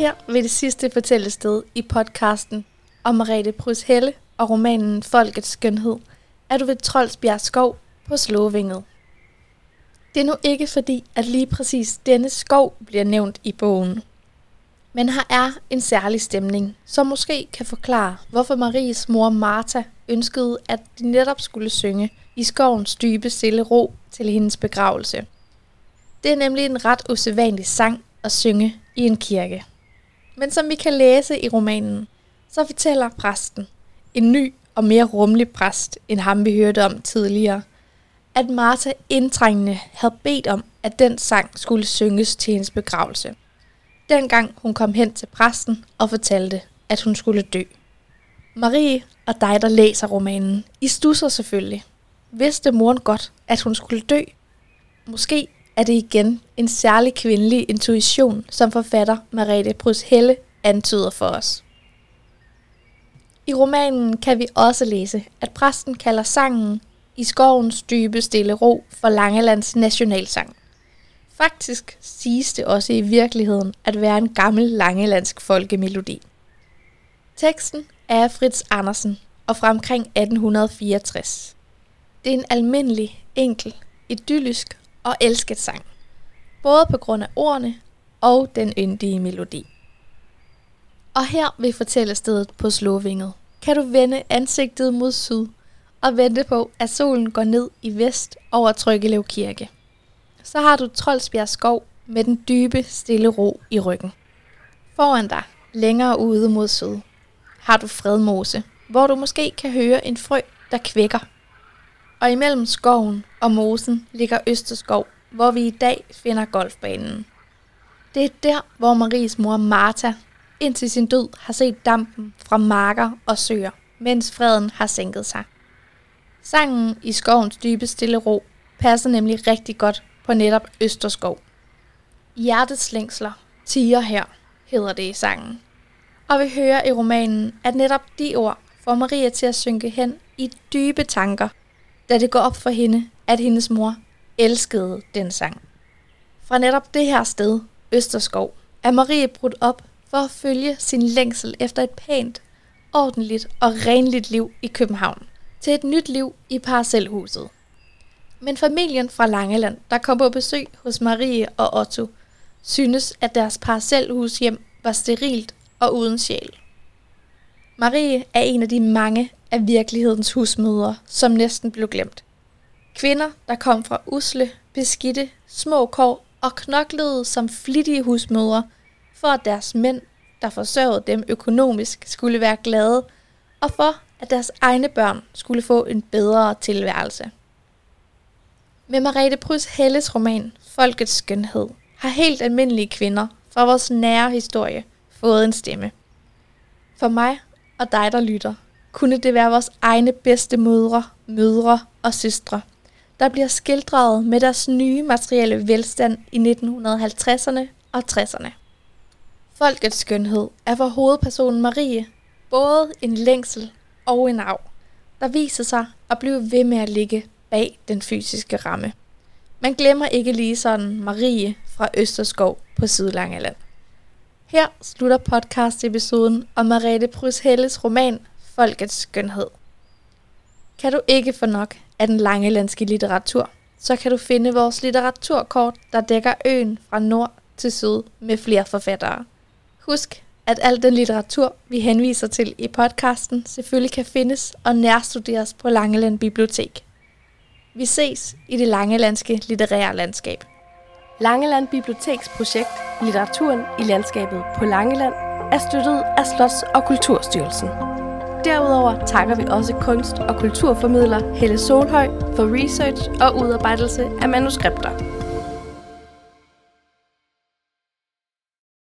Her ved det sidste fortællested i podcasten om Marete Prus Helle og romanen Folkets Skønhed, er du ved Troldsbjerg Skov på Slåvinget. Det er nu ikke fordi, at lige præcis denne skov bliver nævnt i bogen. Men her er en særlig stemning, som måske kan forklare, hvorfor Maries mor Martha ønskede, at de netop skulle synge i skovens dybe stille ro til hendes begravelse. Det er nemlig en ret usædvanlig sang at synge i en kirke. Men som vi kan læse i romanen, så fortæller præsten, en ny og mere rummelig præst end ham vi hørte om tidligere, at Martha indtrængende havde bedt om, at den sang skulle synges til hendes begravelse. Dengang hun kom hen til præsten og fortalte, at hun skulle dø. Marie og dig, der læser romanen, I stusser selvfølgelig. Vidste moren godt, at hun skulle dø? Måske er det igen en særlig kvindelig intuition, som forfatter Marete Brys Helle antyder for os. I romanen kan vi også læse, at præsten kalder sangen i skovens dybe stille ro for Langelands nationalsang. Faktisk siges det også i virkeligheden at være en gammel langelandsk folkemelodi. Teksten er af Fritz Andersen og fra omkring 1864. Det er en almindelig, enkel, idyllisk og elsket sang. Både på grund af ordene og den yndige melodi. Og her vil fortælle stedet på Slåvinget, kan du vende ansigtet mod syd og vente på, at solen går ned i vest over Tryggelev Kirke. Så har du Troldsbjerg Skov med den dybe, stille ro i ryggen. Foran dig, længere ude mod syd, har du Fredmose, hvor du måske kan høre en frø, der kvækker. Og imellem skoven og mosen ligger Østerskov, hvor vi i dag finder golfbanen. Det er der, hvor Maries mor Martha indtil sin død har set dampen fra marker og søer, mens freden har sænket sig. Sangen i skovens dybe stille ro passer nemlig rigtig godt på netop Østerskov. Hjertets længsler tiger her, hedder det i sangen. Og vi hører i romanen, at netop de ord får Maria til at synke hen i dybe tanker, da det går op for hende, at hendes mor elskede den sang. Fra netop det her sted, Østerskov, er Marie brudt op for at følge sin længsel efter et pænt, ordentligt og renligt liv i København til et nyt liv i parcelhuset. Men familien fra Langeland, der kom på besøg hos Marie og Otto, synes, at deres parcelhus hjem var sterilt og uden sjæl. Marie er en af de mange af virkelighedens husmødre, som næsten blev glemt. Kvinder, der kom fra usle, beskidte, små kår og knoklede som flittige husmødre, for at deres mænd, der forsørgede dem økonomisk, skulle være glade, og for at deres egne børn skulle få en bedre tilværelse. Med Marete Prys Helles roman Folkets Skønhed har helt almindelige kvinder fra vores nære historie fået en stemme. For mig og dig, der lytter, kunne det være vores egne bedste mødre, mødre og søstre, der bliver skildret med deres nye materielle velstand i 1950'erne og 60'erne. Folkets skønhed er for hovedpersonen Marie både en længsel og en arv, der viser sig at blive ved med at ligge bag den fysiske ramme. Man glemmer ikke lige sådan Marie fra Østerskov på Sydlangeland. Her slutter podcast-episoden om Mariette Prus Helles roman Folkets Skønhed. Kan du ikke få nok af den langelandske litteratur, så kan du finde vores litteraturkort, der dækker øen fra nord til syd med flere forfattere. Husk, at al den litteratur, vi henviser til i podcasten, selvfølgelig kan findes og nærstuderes på Langeland Bibliotek. Vi ses i det langelandske litterære landskab. Langeland Biblioteks projekt Litteraturen i landskabet på Langeland er støttet af Slots- og Kulturstyrelsen. Derudover takker vi også kunst- og kulturformidler Helle Solhøj for research og udarbejdelse af manuskripter.